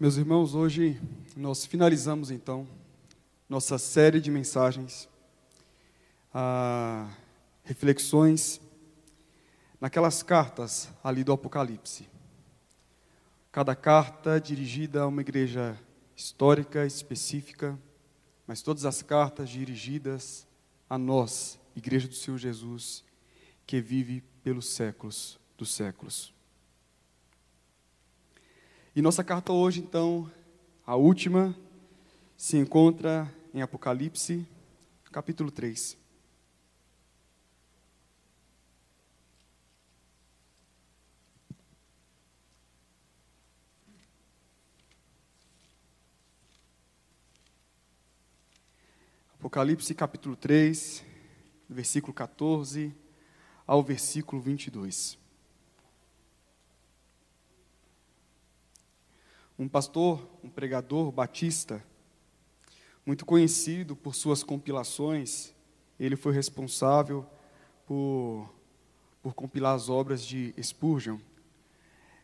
Meus irmãos, hoje nós finalizamos então nossa série de mensagens, ah, reflexões naquelas cartas ali do Apocalipse. Cada carta dirigida a uma igreja histórica específica, mas todas as cartas dirigidas a nós, Igreja do Senhor Jesus, que vive pelos séculos dos séculos. E nossa carta hoje, então, a última, se encontra em Apocalipse, capítulo 3. Apocalipse capítulo 3, versículo 14 ao versículo 22. Um pastor, um pregador batista, muito conhecido por suas compilações, ele foi responsável por, por compilar as obras de Spurgeon.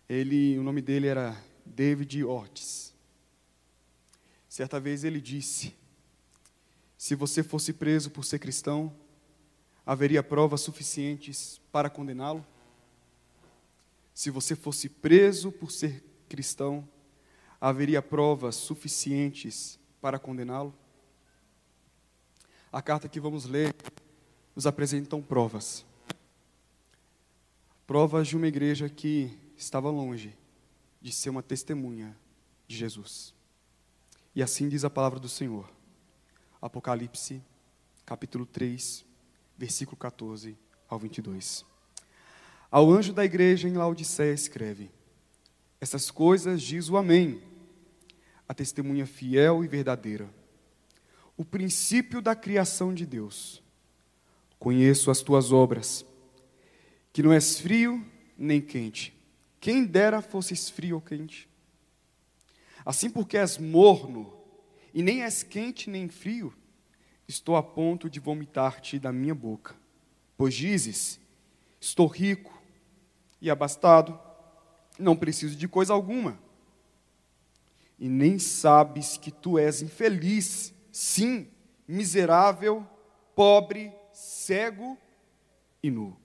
Ele, o nome dele era David Ortiz. Certa vez ele disse: se você fosse preso por ser cristão, haveria provas suficientes para condená-lo? Se você fosse preso por ser cristão, haveria provas suficientes para condená-lo? A carta que vamos ler nos apresentam provas. Provas de uma igreja que estava longe de ser uma testemunha de Jesus. E assim diz a palavra do Senhor. Apocalipse, capítulo 3, versículo 14 ao 22. Ao anjo da igreja em Laodiceia escreve: Essas coisas diz o Amém, a testemunha fiel e verdadeira, o princípio da criação de Deus. Conheço as tuas obras, que não és frio nem quente. Quem dera fosses frio ou quente. Assim porque és morno e nem és quente nem frio, estou a ponto de vomitar-te da minha boca. Pois dizes: Estou rico e abastado, não preciso de coisa alguma. E nem sabes que tu és infeliz, sim, miserável, pobre, cego e nu.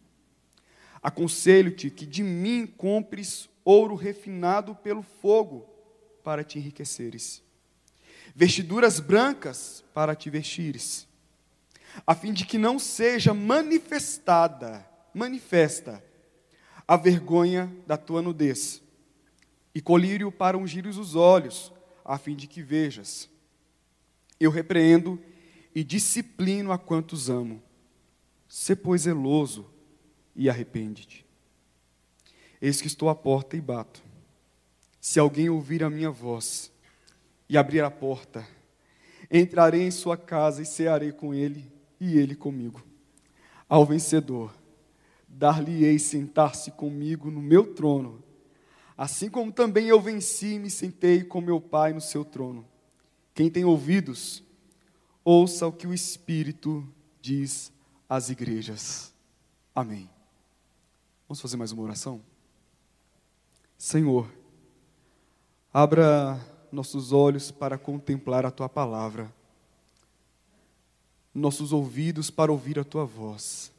Aconselho-te que de mim compres ouro refinado pelo fogo, para te enriqueceres vestiduras brancas para te vestires, a fim de que não seja manifestada, manifesta, a vergonha da tua nudez, e colírio para ungir os olhos, a fim de que vejas. Eu repreendo e disciplino a quantos amo. Sê, pois, zeloso e arrepende-te. Eis que estou à porta e bato. Se alguém ouvir a minha voz e abrir a porta. Entrarei em sua casa e cearei com ele e ele comigo. Ao vencedor, dar-lhe-ei sentar-se comigo no meu trono, assim como também eu venci e me sentei com meu Pai no seu trono. Quem tem ouvidos, ouça o que o Espírito diz às igrejas. Amém. Vamos fazer mais uma oração? Senhor, abra nossos olhos para contemplar a tua palavra, nossos ouvidos para ouvir a tua voz,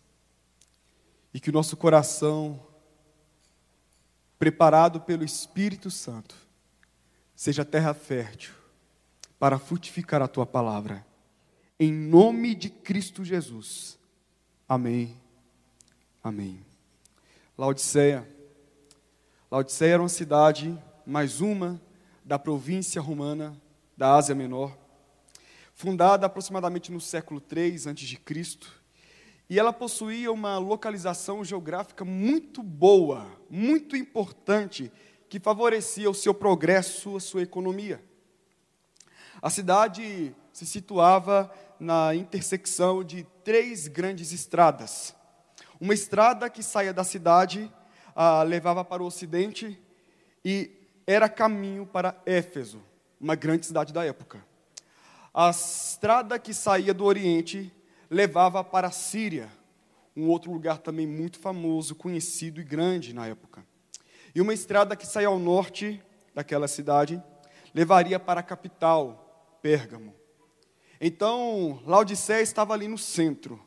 e que o nosso coração, preparado pelo Espírito Santo, seja terra fértil para frutificar a tua palavra. Em nome de Cristo Jesus. Amém. Amém. Laodiceia. Laodiceia era uma cidade, mais uma da província romana da Ásia Menor, fundada aproximadamente no século III a.C., e ela possuía uma localização geográfica muito boa, muito importante, que favorecia o seu progresso, a sua economia. A cidade se situava na intersecção de três grandes estradas. Uma estrada que saía da cidade, ah, levava para o ocidente, e era caminho para Éfeso, uma grande cidade da época. A estrada que saía do Oriente levava para a Síria, um outro lugar também muito famoso, conhecido e grande na época. E uma estrada que saía ao norte daquela cidade levaria para a capital, Pérgamo. Então, Laodiceia estava ali no centro.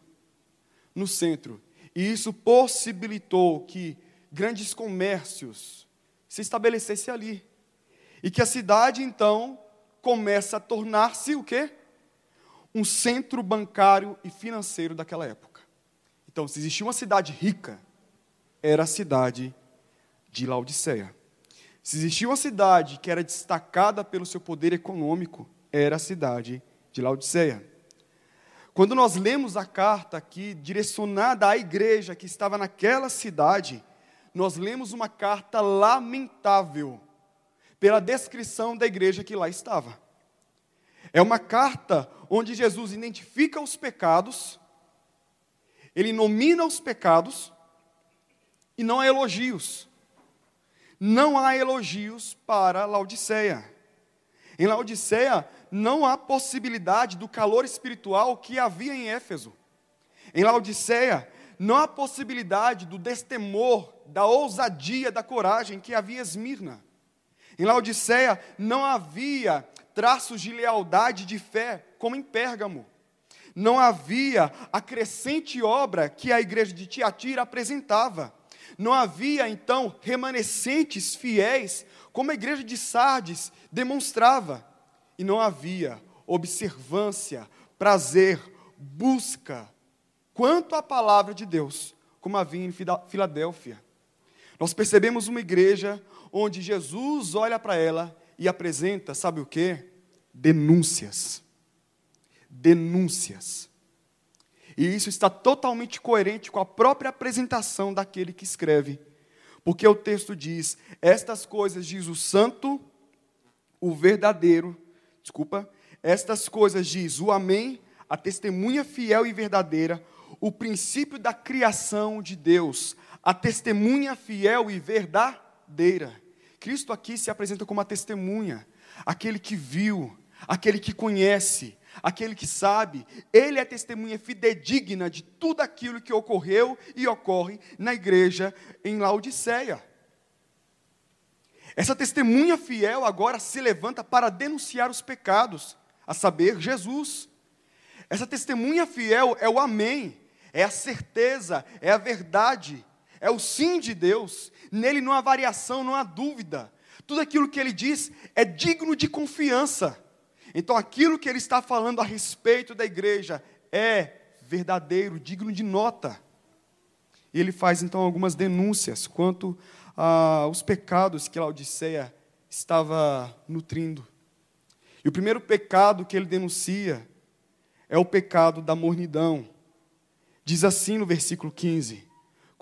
No centro. E isso possibilitou que grandes comércios se estabelecessem ali. E que a cidade, então, começa a tornar-se o quê? Um centro bancário e financeiro daquela época. Então, se existia uma cidade rica, era a cidade de Laodiceia. Se existia uma cidade que era destacada pelo seu poder econômico, era a cidade de Laodiceia. Quando nós lemos a carta aqui, direcionada à igreja que estava naquela cidade, nós lemos uma carta lamentável pela descrição da igreja que lá estava. É uma carta onde Jesus identifica os pecados, ele nomina os pecados, e não há elogios. Não há elogios para Laodiceia. Em Laodiceia, não há possibilidade do calor espiritual que havia em Éfeso. Em Laodiceia, não há possibilidade do destemor, da ousadia, da coragem que havia em Esmirna. Em Laodiceia, não havia traços de lealdade e de fé, como em Pérgamo. Não havia a crescente obra que a igreja de Tiatira apresentava. Não havia, então, remanescentes fiéis, como a igreja de Sardes demonstrava. E não havia observância, prazer, busca, quanto à palavra de Deus, como havia em Filadélfia. Nós percebemos uma igreja onde Jesus olha para ela e apresenta, sabe o que? Denúncias. Denúncias. E isso está totalmente coerente com a própria apresentação daquele que escreve. Porque o texto diz: Estas coisas diz o santo, o verdadeiro, desculpa, estas coisas diz o Amém, a testemunha fiel e verdadeira, o princípio da criação de Deus, a testemunha fiel e verdadeira. Cristo aqui se apresenta como a testemunha, aquele que viu, aquele que conhece, aquele que sabe, ele é testemunha fidedigna de tudo aquilo que ocorreu e ocorre na igreja em Laodiceia. Essa testemunha fiel agora se levanta para denunciar os pecados, a saber, Jesus. Essa testemunha fiel é o Amém, é a certeza, é a verdade, é o sim de Deus, nele não há variação, não há dúvida. Tudo aquilo que ele diz é digno de confiança. Então, aquilo que ele está falando a respeito da igreja é verdadeiro, digno de nota. E ele faz então algumas denúncias quanto aos pecados que Laodiceia estava nutrindo. E o primeiro pecado que ele denuncia é o pecado da mornidão. Diz assim no versículo 15: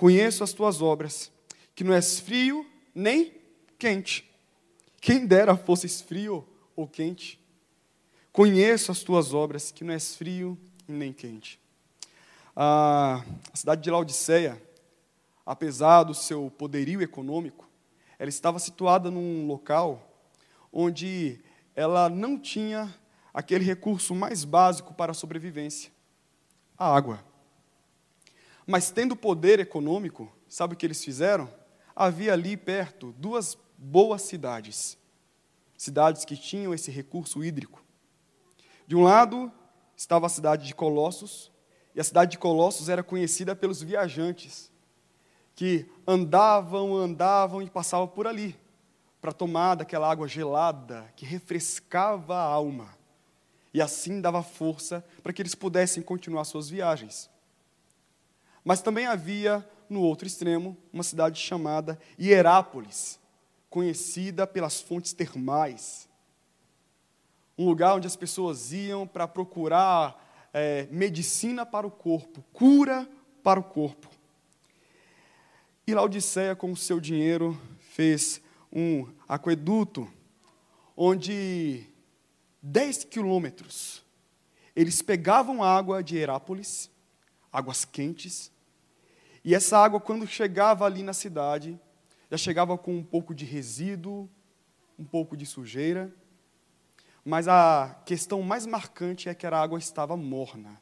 Conheço as tuas obras, que não és frio nem quente. Quem dera fosses frio ou quente. Conheço as tuas obras, que não és frio nem quente. A cidade de Laodiceia, apesar do seu poderio econômico, ela estava situada num local onde ela não tinha aquele recurso mais básico para a sobrevivência, a água. Mas tendo poder econômico, sabe o que eles fizeram? Havia ali perto duas boas cidades, cidades que tinham esse recurso hídrico. De um lado estava a cidade de Colossos, e a cidade de Colossos era conhecida pelos viajantes, que andavam, andavam e passavam por ali, para tomar daquela água gelada que refrescava a alma, e assim dava força para que eles pudessem continuar suas viagens. Mas também havia, no outro extremo, uma cidade chamada Hierápolis, conhecida pelas fontes termais. Um lugar onde as pessoas iam para procurar é, medicina para o corpo, cura para o corpo. E Laodiceia, com o seu dinheiro, fez um aqueduto onde 10 quilômetros eles pegavam água de Herápolis águas quentes. E essa água, quando chegava ali na cidade, já chegava com um pouco de resíduo, um pouco de sujeira. Mas a questão mais marcante é que a água estava morna.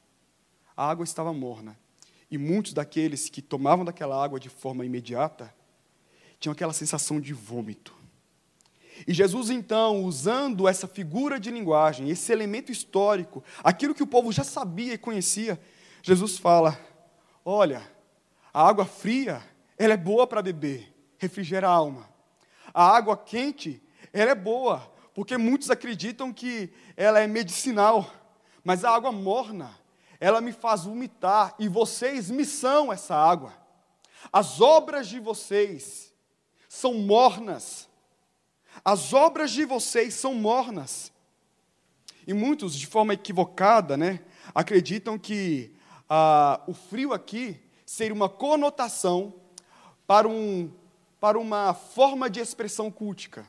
A água estava morna. E muitos daqueles que tomavam daquela água de forma imediata tinham aquela sensação de vômito. E Jesus, então, usando essa figura de linguagem, esse elemento histórico, aquilo que o povo já sabia e conhecia, Jesus fala: Olha, a água fria, ela é boa para beber, refrigera a alma. A água quente, ela é boa, porque muitos acreditam que ela é medicinal, mas a água morna, ela me faz vomitar, e vocês me são essa água. As obras de vocês são mornas, as obras de vocês são mornas. E muitos, de forma equivocada, né, acreditam que ah, o frio aqui seria uma conotação para, um, para uma forma de expressão cultica.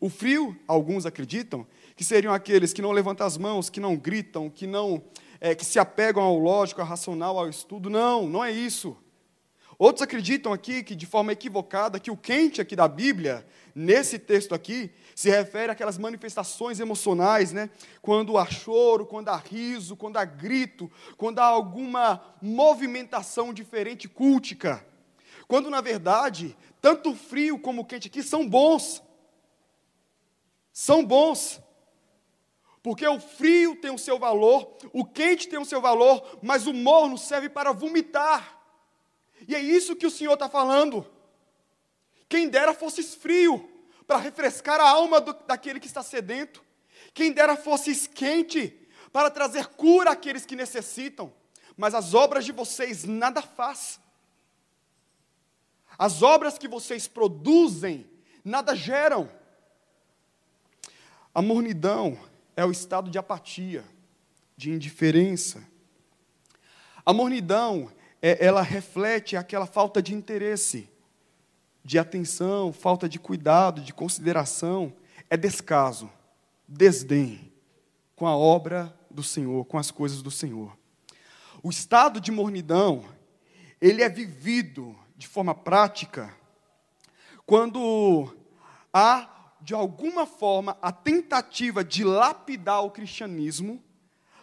O frio, alguns acreditam, que seriam aqueles que não levantam as mãos, que não gritam, que não é, que se apegam ao lógico, ao racional, ao estudo. Não, não é isso. Outros acreditam aqui que, de forma equivocada, que o quente aqui da Bíblia, nesse texto aqui, se refere àquelas manifestações emocionais, né? Quando há choro, quando há riso, quando há grito, quando há alguma movimentação diferente cultica. Quando, na verdade, tanto frio como quente aqui são bons. São bons. Porque o frio tem o seu valor, o quente tem o seu valor, mas o morno serve para vomitar. E é isso que o Senhor está falando. Quem dera fosses frio, para refrescar a alma do, daquele que está sedento. Quem dera fosses quente, para trazer cura àqueles que necessitam. Mas as obras de vocês nada faz. As obras que vocês produzem nada geram. A mornidão é o estado de apatia, de indiferença. A mornidão é, ela reflete aquela falta de interesse, de atenção, falta de cuidado, de consideração, é descaso, desdém com a obra do Senhor, com as coisas do Senhor. O estado de mornidão, ele é vivido de forma prática quando há, de alguma forma, a tentativa de lapidar o cristianismo,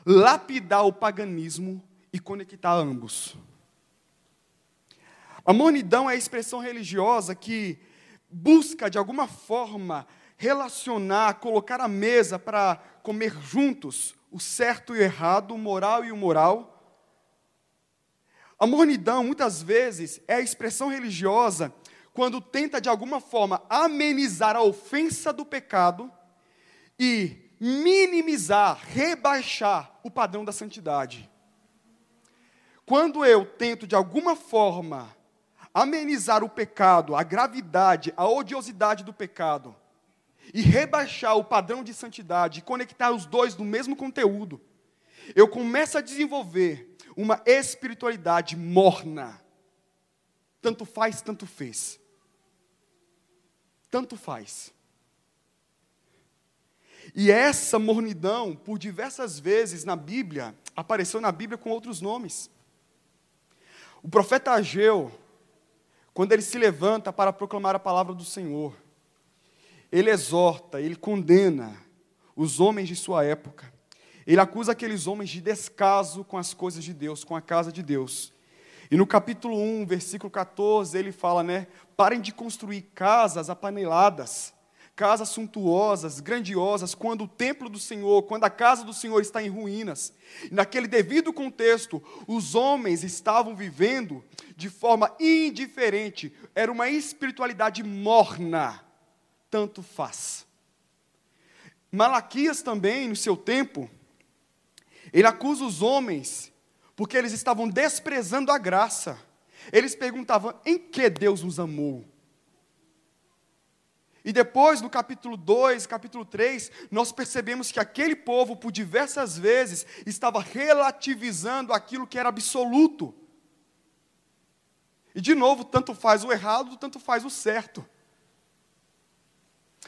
lapidar o paganismo e conectar ambos. A monidão é a expressão religiosa que busca, de alguma forma, relacionar, colocar à mesa para comer juntos o certo e o errado, o moral e o moral. A mornidão, muitas vezes, é a expressão religiosa quando tenta, de alguma forma, amenizar a ofensa do pecado e minimizar, rebaixar o padrão da santidade. Quando eu tento, de alguma forma, amenizar o pecado, a gravidade, a odiosidade do pecado, e rebaixar o padrão de santidade, conectar os dois no mesmo conteúdo, eu começo a desenvolver uma espiritualidade morna. Tanto faz, tanto fez. Tanto faz. E essa mornidão, por diversas vezes na Bíblia, apareceu na Bíblia com outros nomes. O profeta Ageu, quando ele se levanta para proclamar a palavra do Senhor, ele exorta, ele condena os homens de sua época. Ele acusa aqueles homens de descaso com as coisas de Deus, com a casa de Deus. E no capítulo 1, versículo 14, ele fala, né? Parem de construir casas apaneladas casas suntuosas, grandiosas, quando o templo do Senhor, quando a casa do Senhor está em ruínas. naquele devido contexto, os homens estavam vivendo de forma indiferente, era uma espiritualidade morna, tanto faz. Malaquias também, no seu tempo, ele acusa os homens, porque eles estavam desprezando a graça. Eles perguntavam: em que Deus nos amou? E depois, no capítulo 2, capítulo 3, nós percebemos que aquele povo, por diversas vezes, estava relativizando aquilo que era absoluto. E, de novo, tanto faz o errado, tanto faz o certo.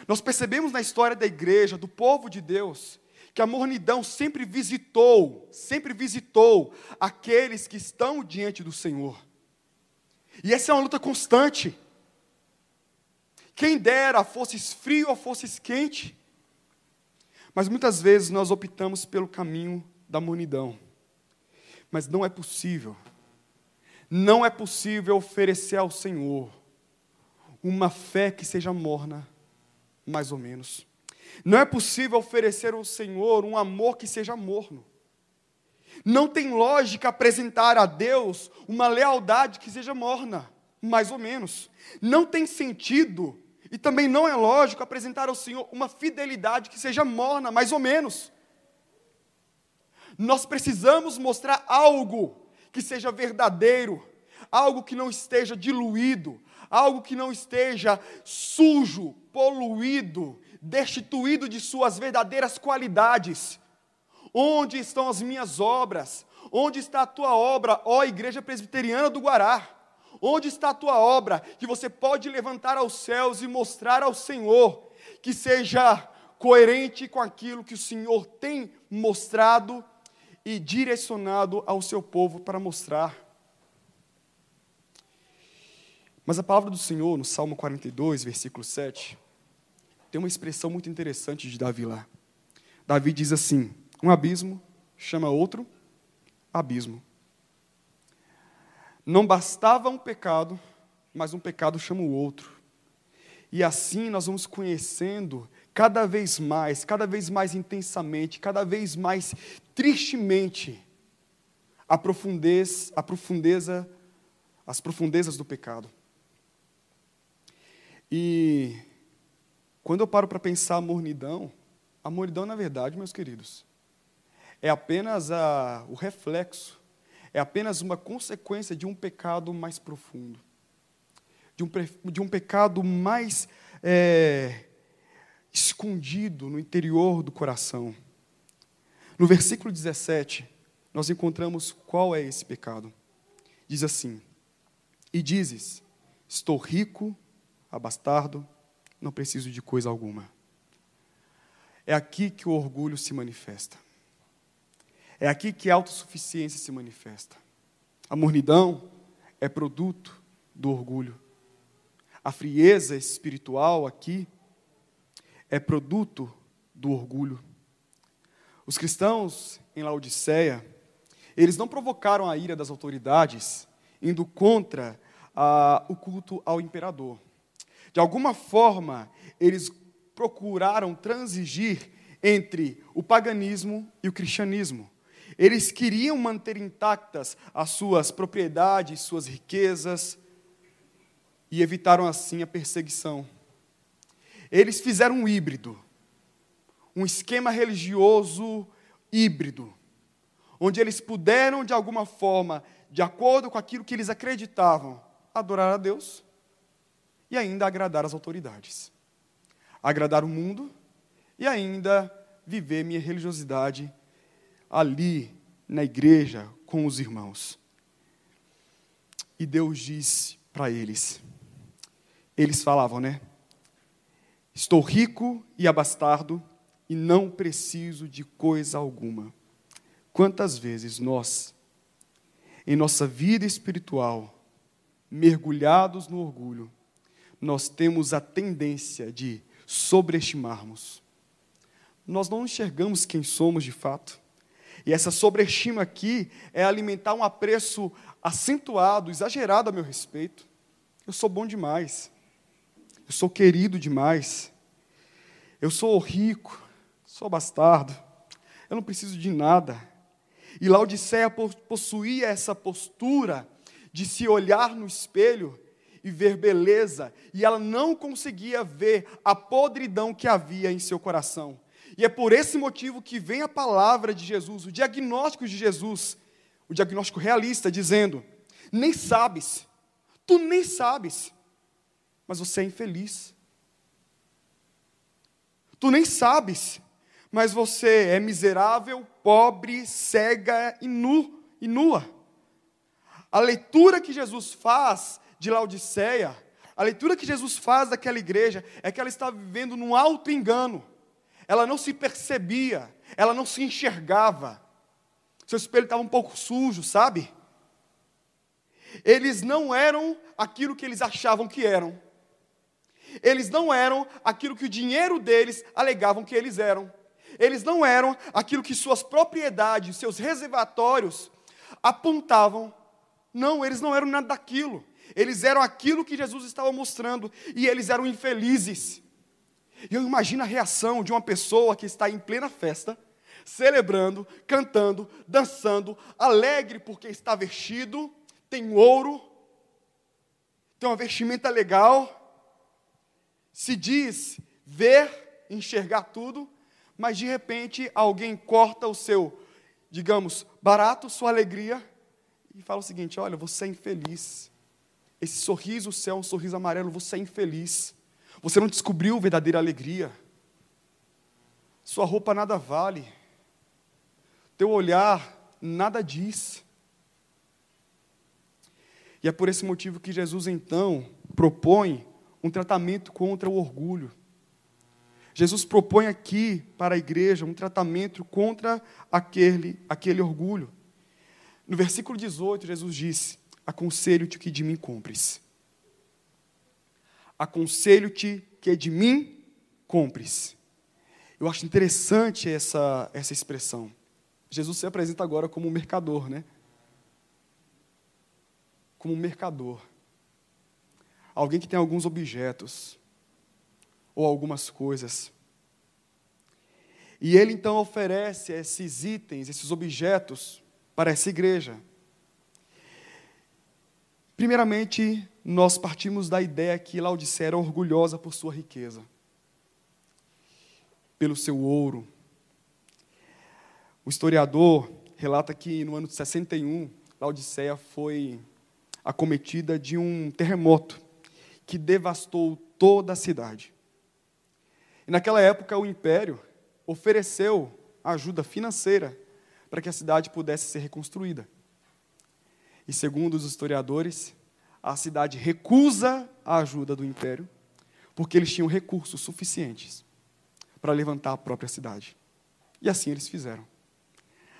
Nós percebemos na história da igreja, do povo de Deus, que a mornidão sempre visitou, sempre visitou aqueles que estão diante do Senhor. E essa é uma luta constante. Quem dera fosses frio ou fosses quente. Mas muitas vezes nós optamos pelo caminho da monidão. Mas não é possível. Não é possível oferecer ao Senhor uma fé que seja morna, mais ou menos. Não é possível oferecer ao Senhor um amor que seja morno. Não tem lógica apresentar a Deus uma lealdade que seja morna, mais ou menos. Não tem sentido e também não é lógico apresentar ao Senhor uma fidelidade que seja morna, mais ou menos. Nós precisamos mostrar algo que seja verdadeiro, algo que não esteja diluído, algo que não esteja sujo, poluído, destituído de suas verdadeiras qualidades. Onde estão as minhas obras? Onde está a tua obra, ó Igreja Presbiteriana do Guará? Onde está a tua obra que você pode levantar aos céus e mostrar ao Senhor que seja coerente com aquilo que o Senhor tem mostrado e direcionado ao seu povo para mostrar? Mas a palavra do Senhor, no Salmo 42, versículo 7, tem uma expressão muito interessante de Davi lá. Davi diz assim: um abismo chama outro abismo. Não bastava um pecado, mas um pecado chama o outro. E assim nós vamos conhecendo cada vez mais, cada vez mais intensamente, cada vez mais tristemente a profundez, a profundeza, as profundezas do pecado. E quando eu paro para pensar a mornidão, a mornidão, na verdade, meus queridos, é apenas a, o reflexo, é apenas uma consequência de um pecado mais profundo, de um, de um pecado mais é, escondido no interior do coração. No versículo 17, nós encontramos qual é esse pecado. Diz assim: E dizes: Estou rico, abastardo, não preciso de coisa alguma. É aqui que o orgulho se manifesta. É aqui que a autossuficiência se manifesta. A mornidão é produto do orgulho. A frieza espiritual aqui é produto do orgulho. Os cristãos em Laodiceia, eles não provocaram a ira das autoridades indo contra o culto ao imperador. De alguma forma, eles procuraram transigir entre o paganismo e o cristianismo. Eles queriam manter intactas as suas propriedades, suas riquezas, e evitaram assim a perseguição. Eles fizeram um híbrido, um esquema religioso híbrido, onde eles puderam, de alguma forma, de acordo com aquilo que eles acreditavam, adorar a Deus e ainda agradar as autoridades, agradar o mundo e ainda viver minha religiosidade ali na igreja com os irmãos. E Deus disse para eles, eles falavam, né? Estou rico e abastardo e não preciso de coisa alguma. Quantas vezes nós, em nossa vida espiritual, mergulhados no orgulho, nós temos a tendência de sobreestimarmos. Nós não enxergamos quem somos de fato. E essa sobreestima aqui é alimentar um apreço acentuado, exagerado a meu respeito. Eu sou bom demais. Eu sou querido demais. Eu sou rico. Sou bastardo. Eu não preciso de nada. E Laodiceia possuía essa postura de se olhar no espelho e ver beleza, e ela não conseguia ver a podridão que havia em seu coração. E é por esse motivo que vem a palavra de Jesus, o diagnóstico de Jesus, o diagnóstico realista, dizendo: nem sabes, tu nem sabes, mas você é infeliz. Tu nem sabes, mas você é miserável, pobre, cega e nu e nua. A leitura que Jesus faz de Laodiceia, a leitura que Jesus faz daquela igreja é que ela estava vivendo num alto engano ela não se percebia, ela não se enxergava. Seu espelho estava um pouco sujo, sabe? Eles não eram aquilo que eles achavam que eram. Eles não eram aquilo que o dinheiro deles alegavam que eles eram. Eles não eram aquilo que suas propriedades, seus reservatórios apontavam. Não, eles não eram nada daquilo. Eles eram aquilo que Jesus estava mostrando e eles eram infelizes. E eu imagino a reação de uma pessoa que está em plena festa, celebrando, cantando, dançando, alegre porque está vestido, tem ouro, tem uma vestimenta legal, se diz ver, enxergar tudo, mas de repente alguém corta o seu, digamos, barato, sua alegria, e fala o seguinte: olha, você é infeliz. Esse sorriso é um sorriso amarelo, você é infeliz. Você não descobriu verdadeira alegria. Sua roupa nada vale. Teu olhar nada diz. E é por esse motivo que Jesus então propõe um tratamento contra o orgulho. Jesus propõe aqui para a igreja um tratamento contra aquele, aquele orgulho. No versículo 18, Jesus disse: Aconselho-te que de mim compres aconselho-te que de mim compres. Eu acho interessante essa, essa expressão. Jesus se apresenta agora como um mercador, né? Como um mercador. Alguém que tem alguns objetos ou algumas coisas. E ele então oferece esses itens, esses objetos para essa igreja. Primeiramente, nós partimos da ideia que Laodicea era orgulhosa por sua riqueza, pelo seu ouro. O historiador relata que no ano de 61, Laodiceia foi acometida de um terremoto que devastou toda a cidade. E naquela época o império ofereceu ajuda financeira para que a cidade pudesse ser reconstruída. E segundo os historiadores, a cidade recusa a ajuda do império, porque eles tinham recursos suficientes para levantar a própria cidade. E assim eles fizeram.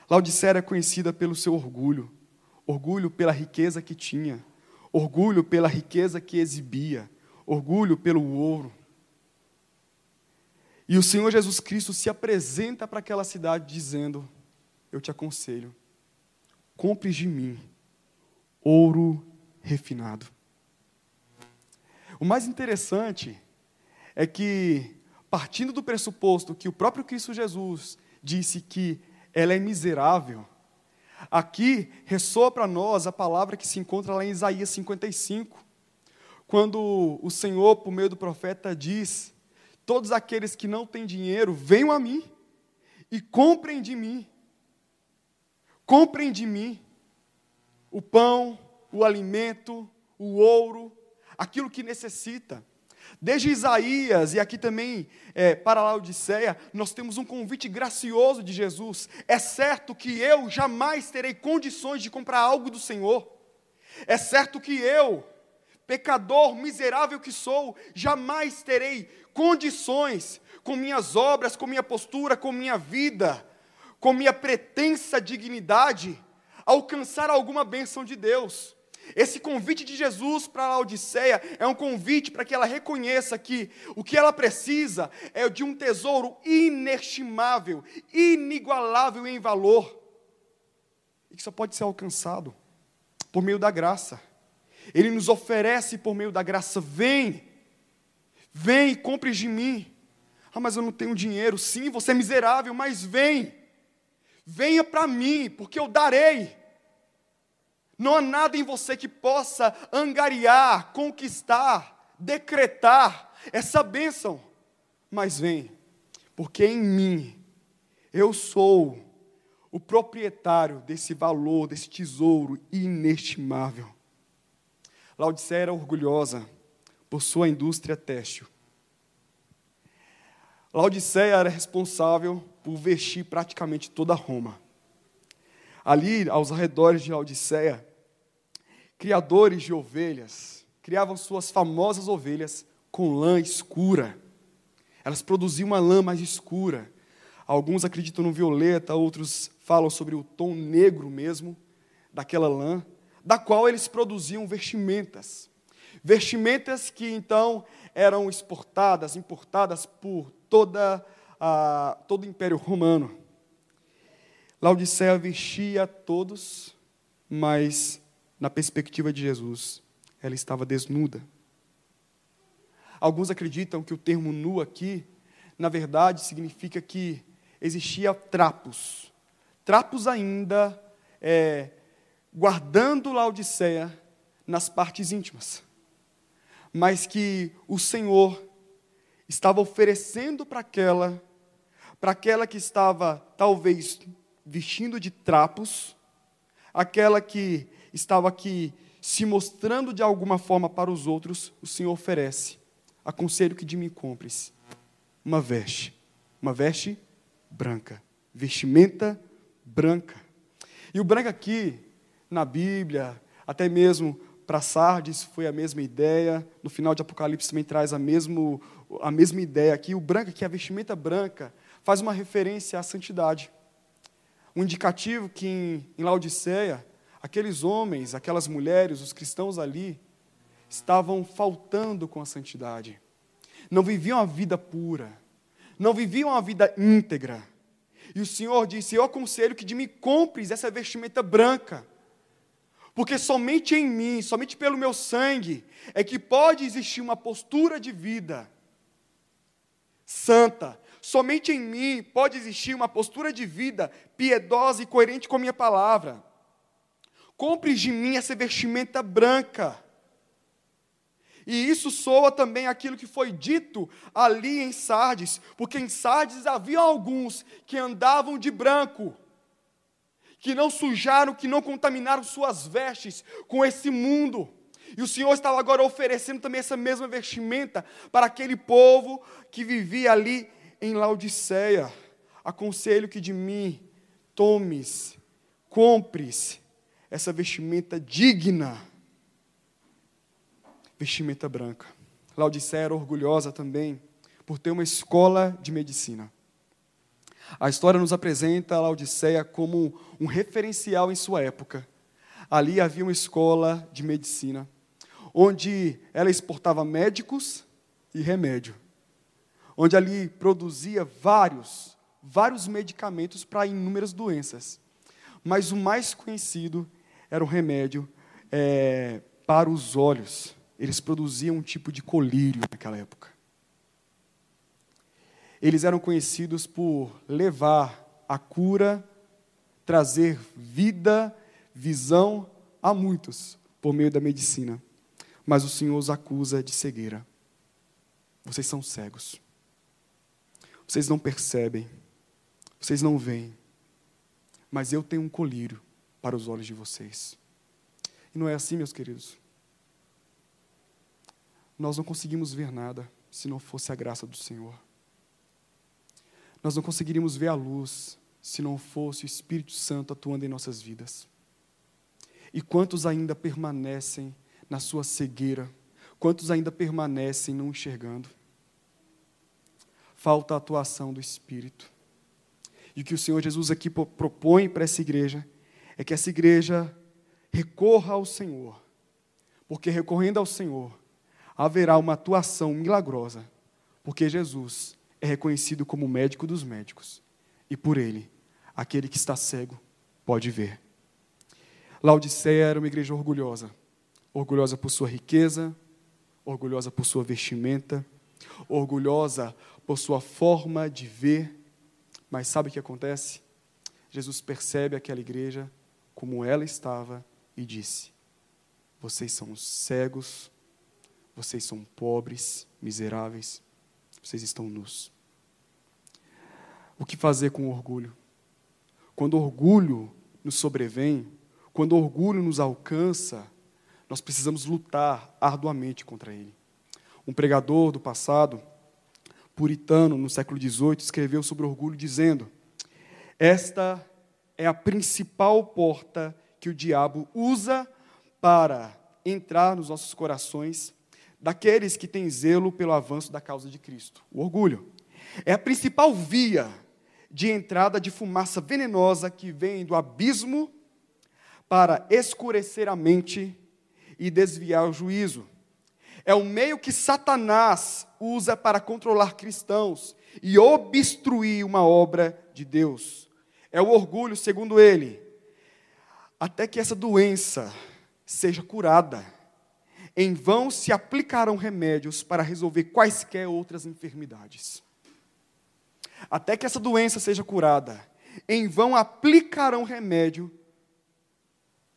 Laodicea era conhecida pelo seu orgulho, orgulho pela riqueza que tinha, orgulho pela riqueza que exibia, orgulho pelo ouro. E o Senhor Jesus Cristo se apresenta para aquela cidade dizendo: Eu te aconselho, compre de mim ouro refinado. O mais interessante é que, partindo do pressuposto que o próprio Cristo Jesus disse que ela é miserável, aqui ressoa para nós a palavra que se encontra lá em Isaías 55, quando o Senhor, por meio do profeta, diz: Todos aqueles que não têm dinheiro, venham a mim e comprem de mim. Comprem de mim o pão, o alimento, o ouro, aquilo que necessita. Desde Isaías e aqui também é, para Laodiceia, nós temos um convite gracioso de Jesus. É certo que eu jamais terei condições de comprar algo do Senhor. É certo que eu, pecador miserável que sou, jamais terei condições com minhas obras, com minha postura, com minha vida, com minha pretensa dignidade, alcançar alguma bênção de Deus. Esse convite de Jesus para a Odisseia é um convite para que ela reconheça que o que ela precisa é de um tesouro inestimável, inigualável em valor, e que só pode ser alcançado por meio da graça. Ele nos oferece por meio da graça: vem, vem, compre de mim. Ah, mas eu não tenho dinheiro. Sim, você é miserável, mas vem, venha para mim, porque eu darei. Não há nada em você que possa angariar, conquistar, decretar essa bênção. Mas vem, porque em mim eu sou o proprietário desse valor, desse tesouro inestimável. Laodicea era orgulhosa por sua indústria têxtil. Laodiceia era responsável por vestir praticamente toda Roma. Ali, aos arredores de Laodiceia, criadores de ovelhas criavam suas famosas ovelhas com lã escura. Elas produziam uma lã mais escura. Alguns acreditam no violeta, outros falam sobre o tom negro mesmo daquela lã, da qual eles produziam vestimentas. Vestimentas que então eram exportadas, importadas por toda a, todo o Império Romano. Laodicea vestia todos, mas na perspectiva de Jesus, ela estava desnuda. Alguns acreditam que o termo nu aqui, na verdade, significa que existia trapos. Trapos ainda é, guardando Laodiceia nas partes íntimas. Mas que o Senhor estava oferecendo para aquela, para aquela que estava talvez vestindo de trapos, aquela que estava aqui se mostrando de alguma forma para os outros, o Senhor oferece. Aconselho que de mim compres uma veste, uma veste branca, vestimenta branca. E o branco aqui, na Bíblia, até mesmo para Sardes foi a mesma ideia, no final de Apocalipse também traz a, mesmo, a mesma ideia aqui. O branco aqui, a vestimenta branca, faz uma referência à santidade. Um indicativo que em, em Laodiceia, aqueles homens, aquelas mulheres, os cristãos ali, estavam faltando com a santidade. Não viviam a vida pura, não viviam a vida íntegra. E o Senhor disse: Eu aconselho que de me compres essa vestimenta branca, porque somente em mim, somente pelo meu sangue, é que pode existir uma postura de vida santa. Somente em mim pode existir uma postura de vida piedosa e coerente com a minha palavra. Compre de mim essa vestimenta branca. E isso soa também aquilo que foi dito ali em Sardes, porque em Sardes havia alguns que andavam de branco, que não sujaram, que não contaminaram suas vestes com esse mundo. E o Senhor estava agora oferecendo também essa mesma vestimenta para aquele povo que vivia ali em Laodiceia. Aconselho que de mim tomes, compres essa vestimenta digna, vestimenta branca. Laodiceia era orgulhosa também por ter uma escola de medicina. A história nos apresenta a Laodiceia como um referencial em sua época. Ali havia uma escola de medicina, onde ela exportava médicos e remédio, onde ali produzia vários, vários medicamentos para inúmeras doenças. Mas o mais conhecido era um remédio é, para os olhos. Eles produziam um tipo de colírio naquela época. Eles eram conhecidos por levar a cura, trazer vida, visão a muitos por meio da medicina. Mas o Senhor os acusa de cegueira. Vocês são cegos. Vocês não percebem. Vocês não veem. Mas eu tenho um colírio para os olhos de vocês. E não é assim, meus queridos. Nós não conseguimos ver nada se não fosse a graça do Senhor. Nós não conseguiríamos ver a luz se não fosse o Espírito Santo atuando em nossas vidas. E quantos ainda permanecem na sua cegueira? Quantos ainda permanecem não enxergando? Falta a atuação do Espírito. E o que o Senhor Jesus aqui propõe para essa igreja é que essa igreja recorra ao Senhor, porque recorrendo ao Senhor, haverá uma atuação milagrosa, porque Jesus é reconhecido como o médico dos médicos, e por ele, aquele que está cego pode ver. Laodiceia era uma igreja orgulhosa, orgulhosa por sua riqueza, orgulhosa por sua vestimenta, orgulhosa por sua forma de ver, mas sabe o que acontece? Jesus percebe aquela igreja como ela estava e disse: Vocês são cegos, vocês são pobres, miseráveis, vocês estão nus. O que fazer com orgulho? Quando orgulho nos sobrevém, quando orgulho nos alcança, nós precisamos lutar arduamente contra ele. Um pregador do passado, puritano, no século XVIII, escreveu sobre orgulho dizendo: Esta é a principal porta que o diabo usa para entrar nos nossos corações daqueles que têm zelo pelo avanço da causa de Cristo. O orgulho. É a principal via de entrada de fumaça venenosa que vem do abismo para escurecer a mente e desviar o juízo. É o meio que Satanás usa para controlar cristãos e obstruir uma obra de Deus é o orgulho, segundo ele, até que essa doença seja curada, em vão se aplicarão remédios para resolver quaisquer outras enfermidades. Até que essa doença seja curada, em vão aplicarão remédio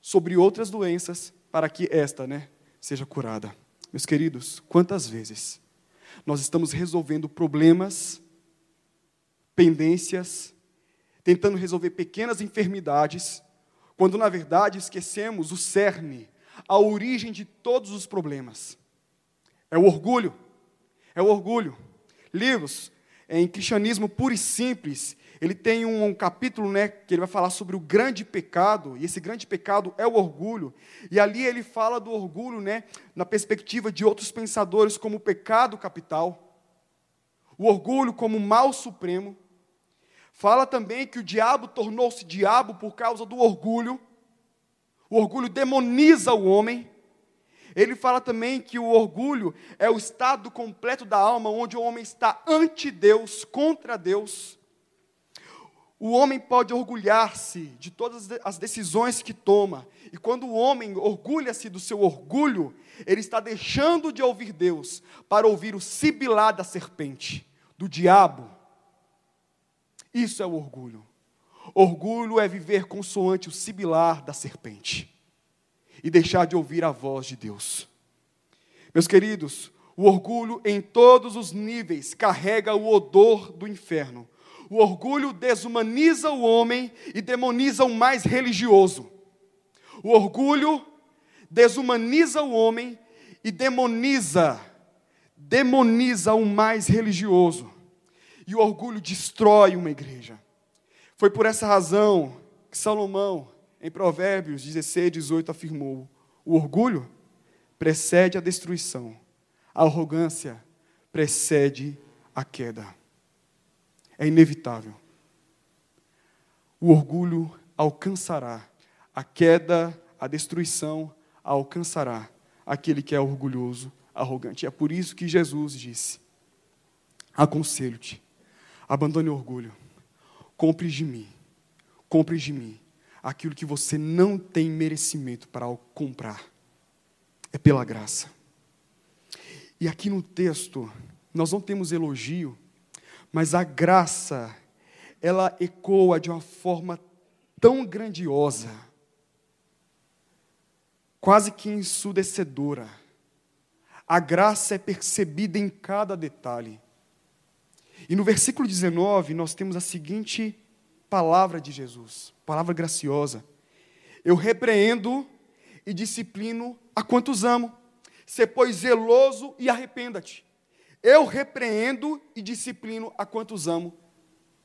sobre outras doenças para que esta, né, seja curada. Meus queridos, quantas vezes nós estamos resolvendo problemas, pendências, tentando resolver pequenas enfermidades, quando na verdade esquecemos o cerne, a origem de todos os problemas. É o orgulho. É o orgulho. Livros em cristianismo puro e simples, ele tem um, um, capítulo né, que ele vai falar sobre o grande pecado, e esse grande pecado é o orgulho. E ali ele fala do orgulho né, na perspectiva de outros pensadores como o pecado capital, o orgulho como o mal supremo. Fala também que o diabo tornou-se diabo por causa do orgulho. O orgulho demoniza o homem. Ele fala também que o orgulho é o estado completo da alma, onde o homem está ante Deus, contra Deus. O homem pode orgulhar-se de todas as decisões que toma, e quando o homem orgulha-se do seu orgulho, ele está deixando de ouvir Deus para ouvir o sibilar da serpente, do diabo. Isso é o orgulho. Orgulho é viver consoante o sibilar da serpente e deixar de ouvir a voz de Deus. Meus queridos, o orgulho em todos os níveis carrega o odor do inferno. O orgulho desumaniza o homem e demoniza o mais religioso. O orgulho desumaniza o homem e demoniza, demoniza o mais religioso. E o orgulho destrói uma igreja. Foi por essa razão que Salomão, em Provérbios 16, 18, afirmou: o orgulho precede a destruição, a arrogância precede a queda. É inevitável. O orgulho alcançará, a queda, a destruição alcançará aquele que é orgulhoso, arrogante. É por isso que Jesus disse: Aconselho-te, abandone o orgulho, compre de mim, compre de mim aquilo que você não tem merecimento para comprar. É pela graça. E aqui no texto, nós não temos elogio, mas a graça, ela ecoa de uma forma tão grandiosa, quase que ensudecedora. A graça é percebida em cada detalhe. E no versículo 19, nós temos a seguinte palavra de Jesus, palavra graciosa. Eu repreendo e disciplino a quantos amo. Se pois zeloso e arrependa-te. Eu repreendo e disciplino a quantos amo.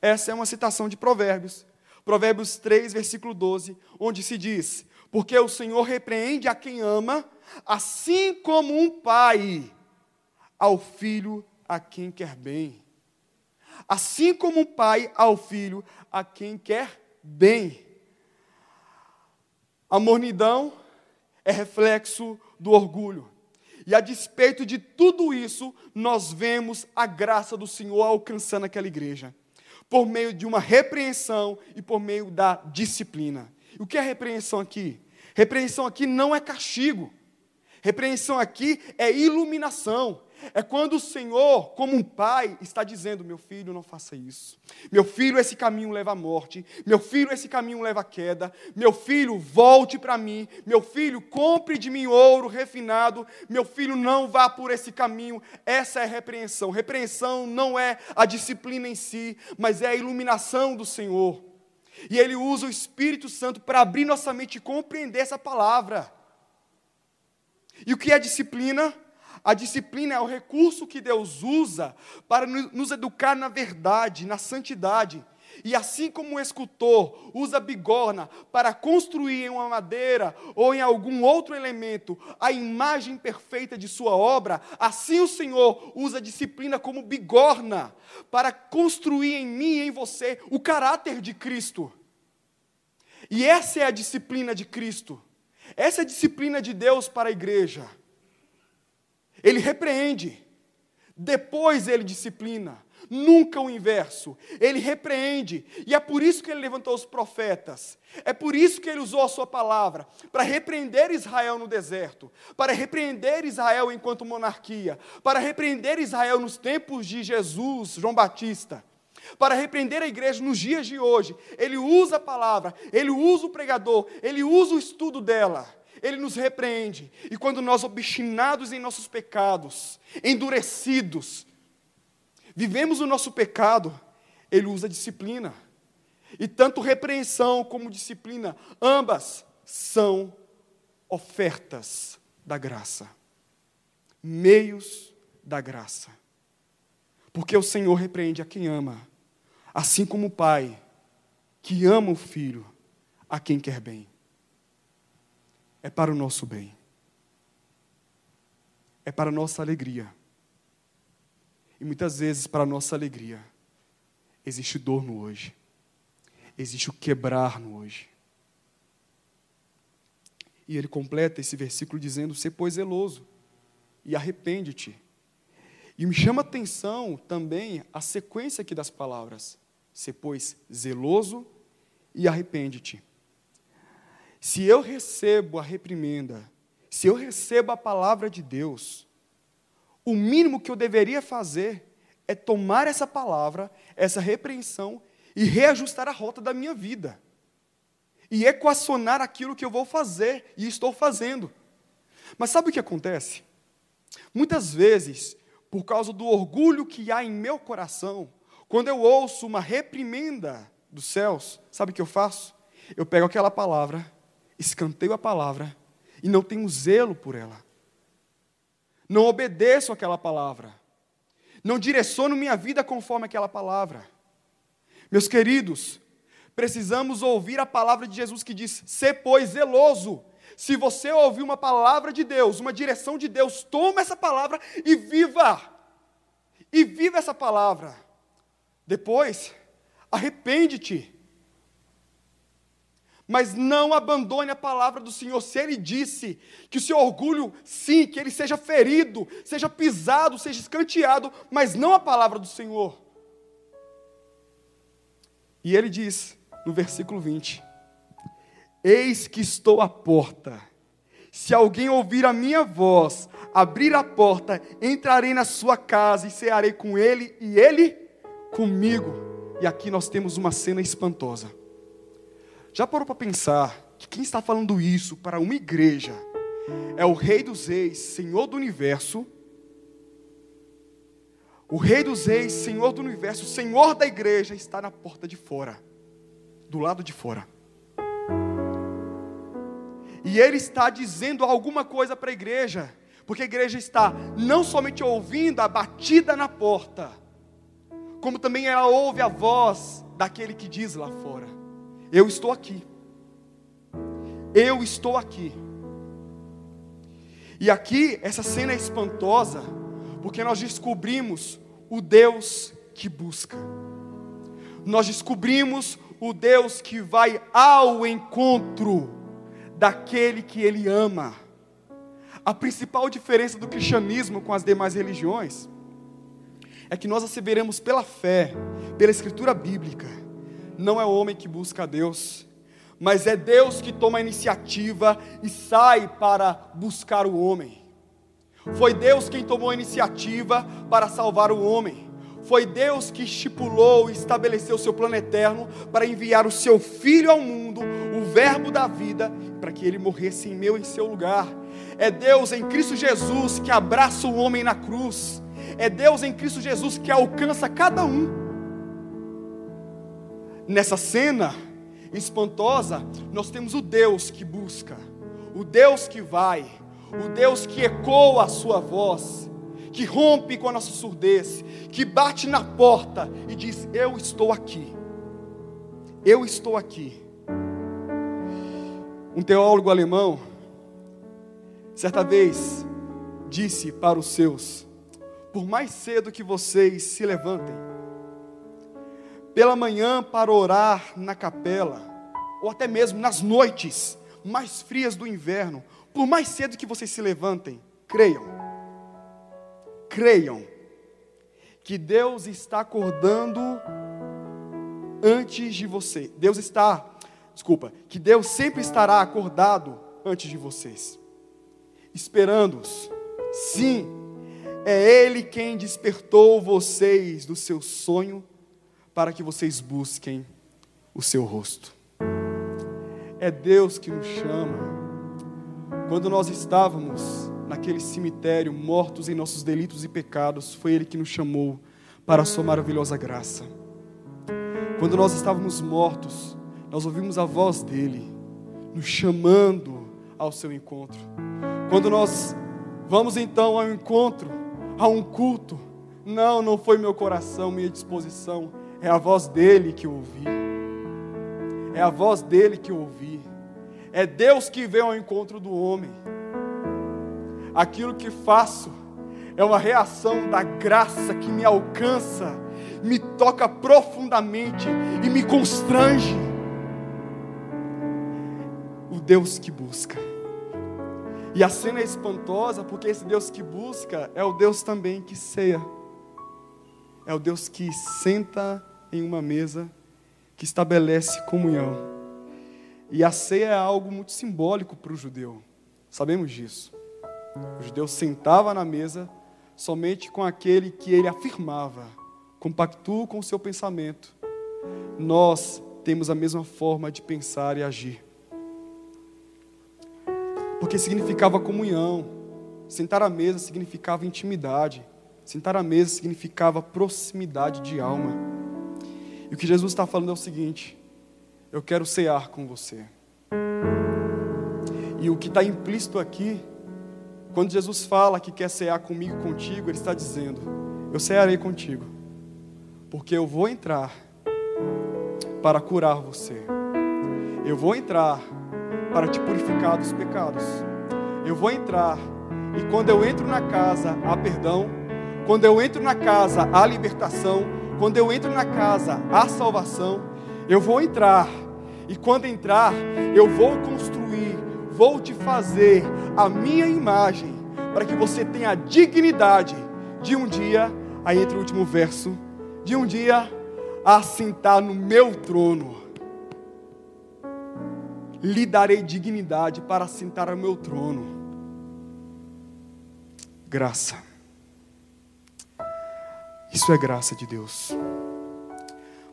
Essa é uma citação de Provérbios. Provérbios 3, versículo 12, onde se diz: Porque o Senhor repreende a quem ama, assim como um pai ao filho a quem quer bem assim como um pai ao filho a quem quer bem. A mornidão é reflexo do orgulho. E a despeito de tudo isso, nós vemos a graça do Senhor alcançando aquela igreja, por meio de uma repreensão e por meio da disciplina. E o que é repreensão aqui? Repreensão aqui não é castigo. Repreensão aqui é iluminação. É quando o Senhor, como um pai, está dizendo: meu filho, não faça isso. Meu filho, esse caminho leva à morte. Meu filho, esse caminho leva à queda. Meu filho, volte para mim. Meu filho, compre de mim ouro refinado. Meu filho, não vá por esse caminho. Essa é repreensão. Repreensão não é a disciplina em si, mas é a iluminação do Senhor. E Ele usa o Espírito Santo para abrir nossa mente e compreender essa palavra. E o que é disciplina? A disciplina é o recurso que Deus usa para nos educar na verdade, na santidade. E assim como o escultor usa bigorna para construir em uma madeira ou em algum outro elemento a imagem perfeita de sua obra, assim o Senhor usa a disciplina como bigorna para construir em mim e em você o caráter de Cristo. E essa é a disciplina de Cristo. Essa é a disciplina de Deus para a igreja. Ele repreende, depois ele disciplina, nunca o inverso. Ele repreende, e é por isso que ele levantou os profetas. É por isso que ele usou a sua palavra para repreender Israel no deserto, para repreender Israel enquanto monarquia, para repreender Israel nos tempos de Jesus, João Batista para repreender a igreja nos dias de hoje. Ele usa a palavra, ele usa o pregador, ele usa o estudo dela. Ele nos repreende. E quando nós, obstinados em nossos pecados, endurecidos, vivemos o nosso pecado, ele usa disciplina. E tanto repreensão como disciplina, ambas são ofertas da graça, meios da graça. Porque o Senhor repreende a quem ama, assim como o Pai que ama o filho a quem quer bem. É para o nosso bem. É para a nossa alegria. E muitas vezes, para a nossa alegria, existe dor no hoje. Existe o quebrar no hoje. E ele completa esse versículo dizendo: "Se pois zeloso e arrepende-te". E me chama atenção também a sequência aqui das palavras: "Se pois zeloso e arrepende-te". Se eu recebo a reprimenda, se eu recebo a palavra de Deus, o mínimo que eu deveria fazer é tomar essa palavra, essa repreensão e reajustar a rota da minha vida. E equacionar aquilo que eu vou fazer e estou fazendo. Mas sabe o que acontece? Muitas vezes, por causa do orgulho que há em meu coração, quando eu ouço uma reprimenda dos céus, sabe o que eu faço? Eu pego aquela palavra, escanteio a palavra e não tenho zelo por ela não obedeço aquela palavra, não direciono minha vida conforme aquela palavra. Meus queridos, precisamos ouvir a palavra de Jesus que diz: "Se pois zeloso". Se você ouvir uma palavra de Deus, uma direção de Deus, toma essa palavra e viva. E viva essa palavra. Depois, arrepende-te mas não abandone a palavra do Senhor. Se Ele disse que o seu orgulho, sim, que ele seja ferido, seja pisado, seja escanteado, mas não a palavra do Senhor. E Ele diz no versículo 20: Eis que estou à porta. Se alguém ouvir a minha voz, abrir a porta, entrarei na sua casa e cearei com ele e ele comigo. E aqui nós temos uma cena espantosa. Já parou para pensar que quem está falando isso para uma igreja é o Rei dos Reis, Senhor do universo? O Rei dos Reis, Senhor do universo, Senhor da igreja, está na porta de fora, do lado de fora. E ele está dizendo alguma coisa para a igreja, porque a igreja está não somente ouvindo a batida na porta, como também ela ouve a voz daquele que diz lá fora. Eu estou aqui. Eu estou aqui. E aqui, essa cena é espantosa, porque nós descobrimos o Deus que busca. Nós descobrimos o Deus que vai ao encontro daquele que ele ama. A principal diferença do cristianismo com as demais religiões é que nós asseveramos pela fé, pela escritura bíblica, não é o homem que busca a Deus, mas é Deus que toma a iniciativa e sai para buscar o homem. Foi Deus quem tomou a iniciativa para salvar o homem. Foi Deus que estipulou e estabeleceu o seu plano eterno para enviar o seu Filho ao mundo, o Verbo da vida, para que ele morresse em meu em seu lugar. É Deus em Cristo Jesus que abraça o homem na cruz. É Deus em Cristo Jesus que alcança cada um nessa cena espantosa, nós temos o Deus que busca, o Deus que vai, o Deus que ecoa a sua voz, que rompe com a nossa surdez, que bate na porta e diz: Eu estou aqui, eu estou aqui. Um teólogo alemão, certa vez, disse para os seus: Por mais cedo que vocês se levantem, pela manhã para orar na capela, ou até mesmo nas noites mais frias do inverno, por mais cedo que vocês se levantem, creiam, creiam, que Deus está acordando antes de você. Deus está, desculpa, que Deus sempre estará acordado antes de vocês, esperando-os. Sim, é Ele quem despertou vocês do seu sonho para que vocês busquem o seu rosto. É Deus que nos chama. Quando nós estávamos naquele cemitério, mortos em nossos delitos e pecados, foi Ele que nos chamou para a Sua maravilhosa graça. Quando nós estávamos mortos, nós ouvimos a voz dEle, nos chamando ao seu encontro. Quando nós vamos então ao encontro, a um culto, não, não foi meu coração, minha disposição, é a voz dele que eu ouvi. É a voz dele que eu ouvi. É Deus que vem ao encontro do homem. Aquilo que faço é uma reação da graça que me alcança, me toca profundamente e me constrange. O Deus que busca. E a cena é espantosa porque esse Deus que busca é o Deus também que ceia. É o Deus que senta em uma mesa, que estabelece comunhão. E a ceia é algo muito simbólico para o judeu. Sabemos disso. O judeu sentava na mesa somente com aquele que ele afirmava, compactua com o seu pensamento. Nós temos a mesma forma de pensar e agir. Porque significava comunhão. Sentar à mesa significava intimidade. Sentar à mesa significava proximidade de alma. E o que Jesus está falando é o seguinte: eu quero cear com você. E o que está implícito aqui, quando Jesus fala que quer cear comigo contigo, Ele está dizendo: Eu cearei contigo, porque eu vou entrar para curar você, eu vou entrar para te purificar dos pecados, eu vou entrar, e quando eu entro na casa, há perdão, quando eu entro na casa, há libertação, quando eu entro na casa, há salvação, eu vou entrar, e quando entrar, eu vou construir, vou te fazer a minha imagem, para que você tenha a dignidade de um dia, aí entra o último verso, de um dia assentar no meu trono. Lhe darei dignidade para assentar no meu trono. Graça. Isso é graça de Deus.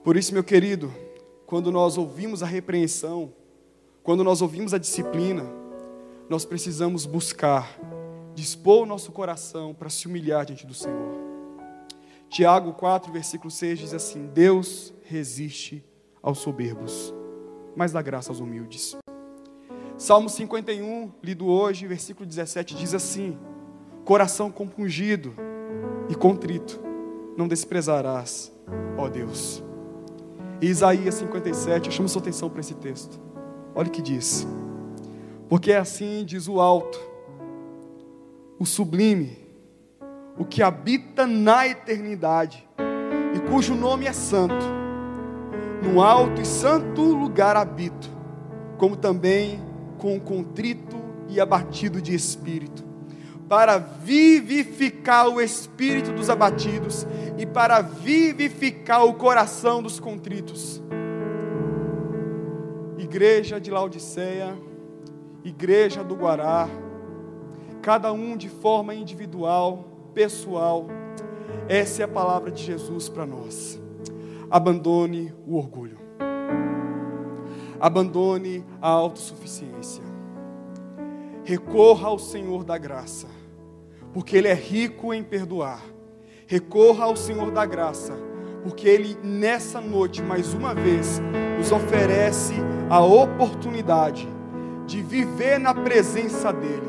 Por isso, meu querido, quando nós ouvimos a repreensão, quando nós ouvimos a disciplina, nós precisamos buscar, dispor o nosso coração para se humilhar diante do Senhor. Tiago 4, versículo 6 diz assim: Deus resiste aos soberbos, mas dá graça aos humildes. Salmo 51, lido hoje, versículo 17, diz assim: Coração compungido e contrito, não desprezarás, ó Deus. E Isaías 57, eu chamo sua atenção para esse texto. Olha o que diz. Porque é assim diz o alto, o sublime, o que habita na eternidade, e cujo nome é santo. No alto e santo lugar habito, como também com o contrito e abatido de espírito para vivificar o espírito dos abatidos e para vivificar o coração dos contritos. Igreja de Laodiceia, Igreja do Guará, cada um de forma individual, pessoal, essa é a palavra de Jesus para nós. Abandone o orgulho, abandone a autossuficiência, recorra ao Senhor da graça porque Ele é rico em perdoar. Recorra ao Senhor da graça, porque Ele, nessa noite, mais uma vez, nos oferece a oportunidade de viver na presença dEle.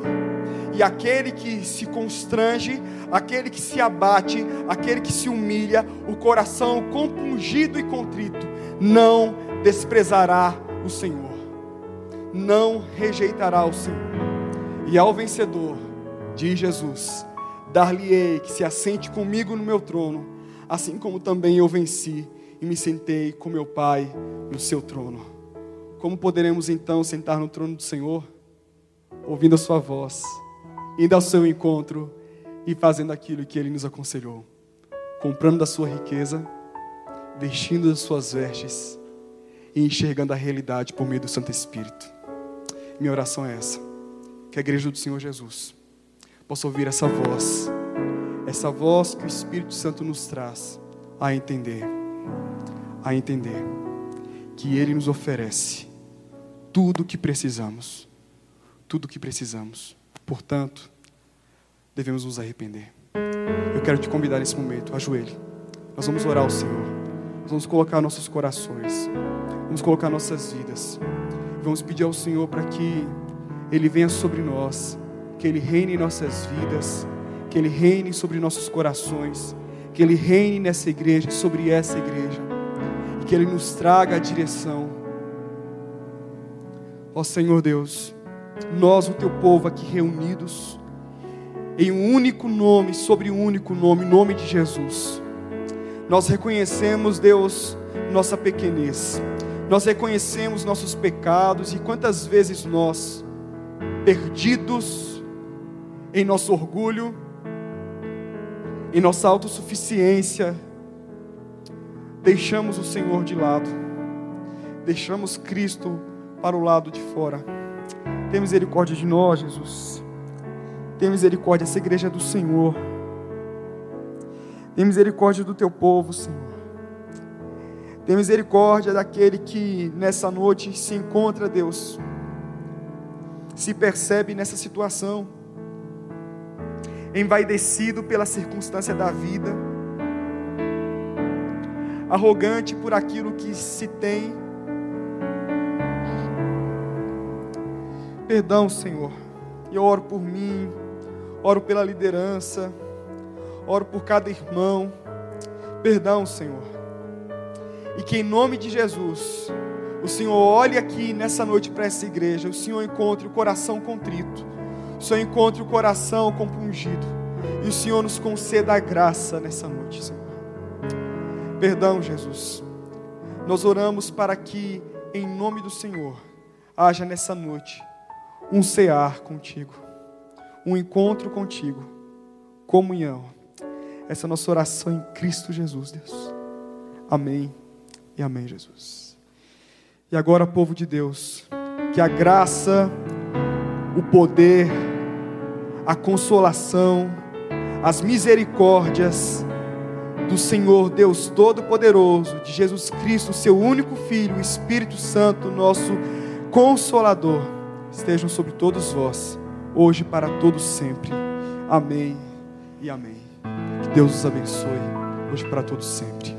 E aquele que se constrange, aquele que se abate, aquele que se humilha, o coração compungido e contrito, não desprezará o Senhor, não rejeitará o Senhor. E ao vencedor, diz Jesus: Dar-lhe-ei que se assente comigo no meu trono, assim como também eu venci e me sentei com meu Pai no seu trono. Como poderemos então sentar no trono do Senhor? Ouvindo a Sua voz, indo ao seu encontro e fazendo aquilo que Ele nos aconselhou. comprando da sua riqueza, vestindo as suas vestes e enxergando a realidade por meio do Santo Espírito. Minha oração é essa: que a igreja do Senhor Jesus possa ouvir essa voz, essa voz que o Espírito Santo nos traz a entender, a entender que Ele nos oferece tudo o que precisamos, tudo o que precisamos. Portanto, devemos nos arrepender. Eu quero te convidar nesse momento, ajoelhe. Nós vamos orar ao Senhor. Nós vamos colocar nossos corações. Vamos colocar nossas vidas. Vamos pedir ao Senhor para que Ele venha sobre nós, que Ele reine em nossas vidas, que Ele reine sobre nossos corações, que Ele reine nessa igreja, sobre essa igreja, e que Ele nos traga a direção. Ó Senhor Deus, nós, o Teu povo aqui reunidos, em um único nome, sobre um único nome, nome de Jesus. Nós reconhecemos, Deus, nossa pequenez. Nós reconhecemos nossos pecados e quantas vezes nós, perdidos em nosso orgulho, em nossa autossuficiência, deixamos o Senhor de lado, deixamos Cristo para o lado de fora. Tem misericórdia de nós, Jesus. Tem misericórdia, essa igreja é do Senhor. Tem misericórdia do teu povo, Senhor. Tem misericórdia daquele que nessa noite se encontra, Deus, se percebe nessa situação, envaidecido pela circunstância da vida, arrogante por aquilo que se tem. Perdão, Senhor. Eu oro por mim, oro pela liderança, oro por cada irmão. Perdão, Senhor. E que em nome de Jesus, o Senhor olhe aqui nessa noite para essa igreja, o Senhor encontre o coração contrito, o Senhor encontre o coração compungido, e o Senhor nos conceda a graça nessa noite, Senhor. Perdão, Jesus. Nós oramos para que, em nome do Senhor, haja nessa noite um cear contigo um encontro contigo, comunhão. Essa é a nossa oração em Cristo Jesus, Deus. Amém e amém, Jesus. E agora, povo de Deus, que a graça, o poder, a consolação, as misericórdias do Senhor Deus Todo-Poderoso, de Jesus Cristo, seu único Filho, o Espírito Santo, nosso Consolador, estejam sobre todos vós hoje para todos sempre. Amém e amém. Que Deus os abençoe hoje para todos sempre.